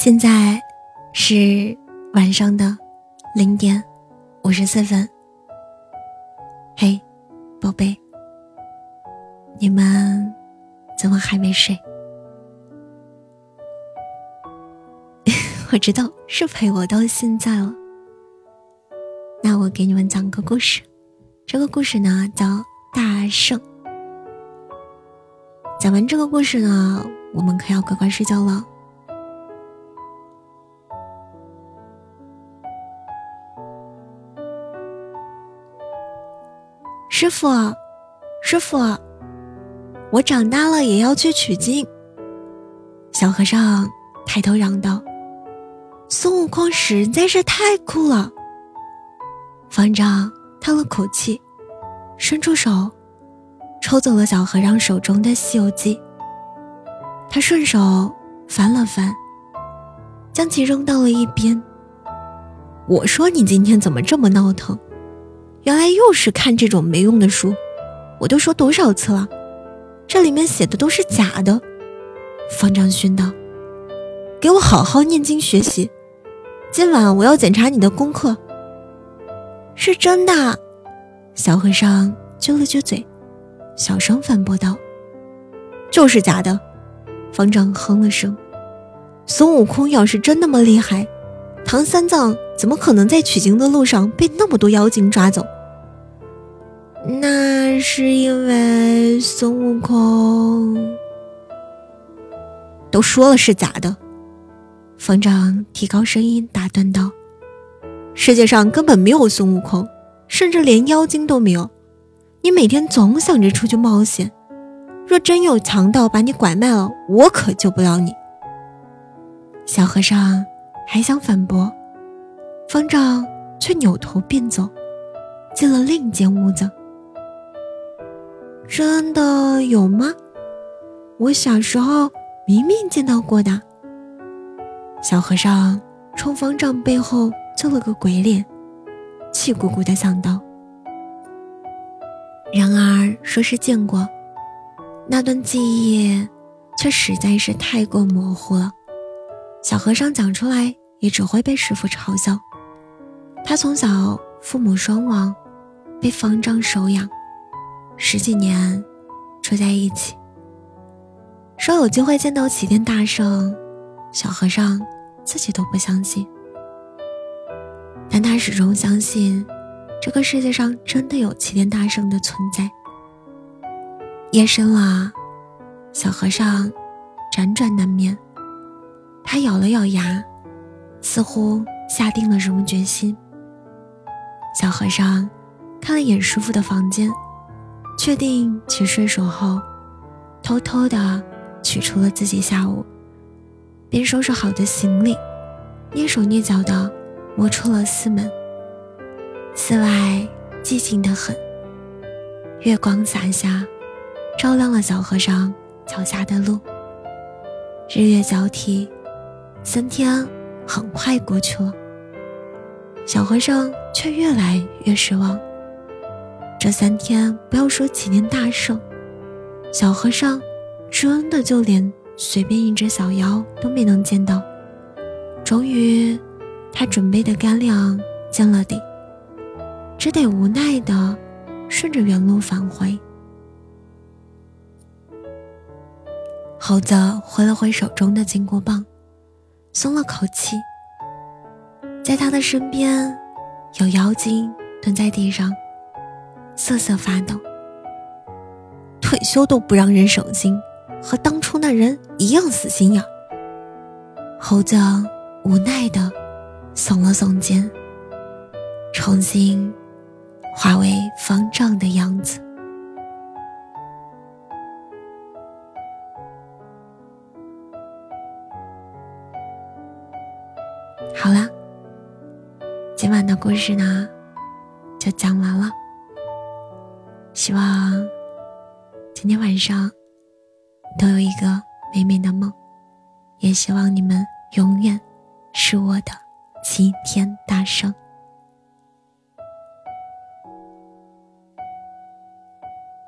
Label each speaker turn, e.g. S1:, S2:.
S1: 现在是晚上的零点五十四分。嘿，宝贝，你们怎么还没睡？我知道是陪我到现在了。那我给你们讲个故事，这个故事呢叫《大圣》。讲完这个故事呢，我们可要乖乖睡觉了。师傅，师傅，我长大了也要去取经。小和尚抬头嚷道：“孙悟空实在是太酷了。”方丈叹了口气，伸出手，抽走了小和尚手中的《西游记》。他顺手翻了翻，将其扔到了一边。我说：“你今天怎么这么闹腾？”原来又是看这种没用的书，我都说多少次了，这里面写的都是假的。方丈训道：“给我好好念经学习，今晚我要检查你的功课。”是真的，小和尚撅了撅嘴，小声反驳道：“就是假的。”方丈哼了声：“孙悟空要是真那么厉害，唐三藏怎么可能在取经的路上被那么多妖精抓走？”那是因为孙悟空都说了是假的。方丈提高声音打断道：“世界上根本没有孙悟空，甚至连妖精都没有。你每天总想着出去冒险，若真有强盗把你拐卖了，我可救不了你。”小和尚还想反驳，方丈却扭头便走，进了另一间屋子。真的有吗？我小时候明明见到过的。小和尚冲方丈背后做了个鬼脸，气鼓鼓的想到。然而说是见过，那段记忆却实在是太过模糊了。小和尚讲出来也只会被师傅嘲笑。他从小父母双亡，被方丈收养。十几年住在一起，说有机会见到齐天大圣，小和尚自己都不相信，但他始终相信这个世界上真的有齐天大圣的存在。夜深了，小和尚辗转难眠，他咬了咬牙，似乎下定了什么决心。小和尚看了眼师傅的房间。确定其睡熟后，偷偷的取出了自己下午便收拾好的行李，蹑手蹑脚的摸出了寺门。寺外寂静的很，月光洒下，照亮了小和尚脚下的路。日月交替，三天很快过去了，小和尚却越来越失望。这三天，不要说齐天大圣，小和尚真的就连随便一只小妖都没能见到。终于，他准备的干粮见了底，只得无奈的顺着原路返回。猴子挥了挥手中的金箍棒，松了口气。在他的身边，有妖精蹲在地上。瑟瑟发抖，退休都不让人省心，和当初那人一样死心眼。猴子无奈的耸了耸肩，重新化为方丈的样子。好了，那故事呢，就讲完了。希望今天晚上都有一个美美的梦，也希望你们永远是我的齐天大圣。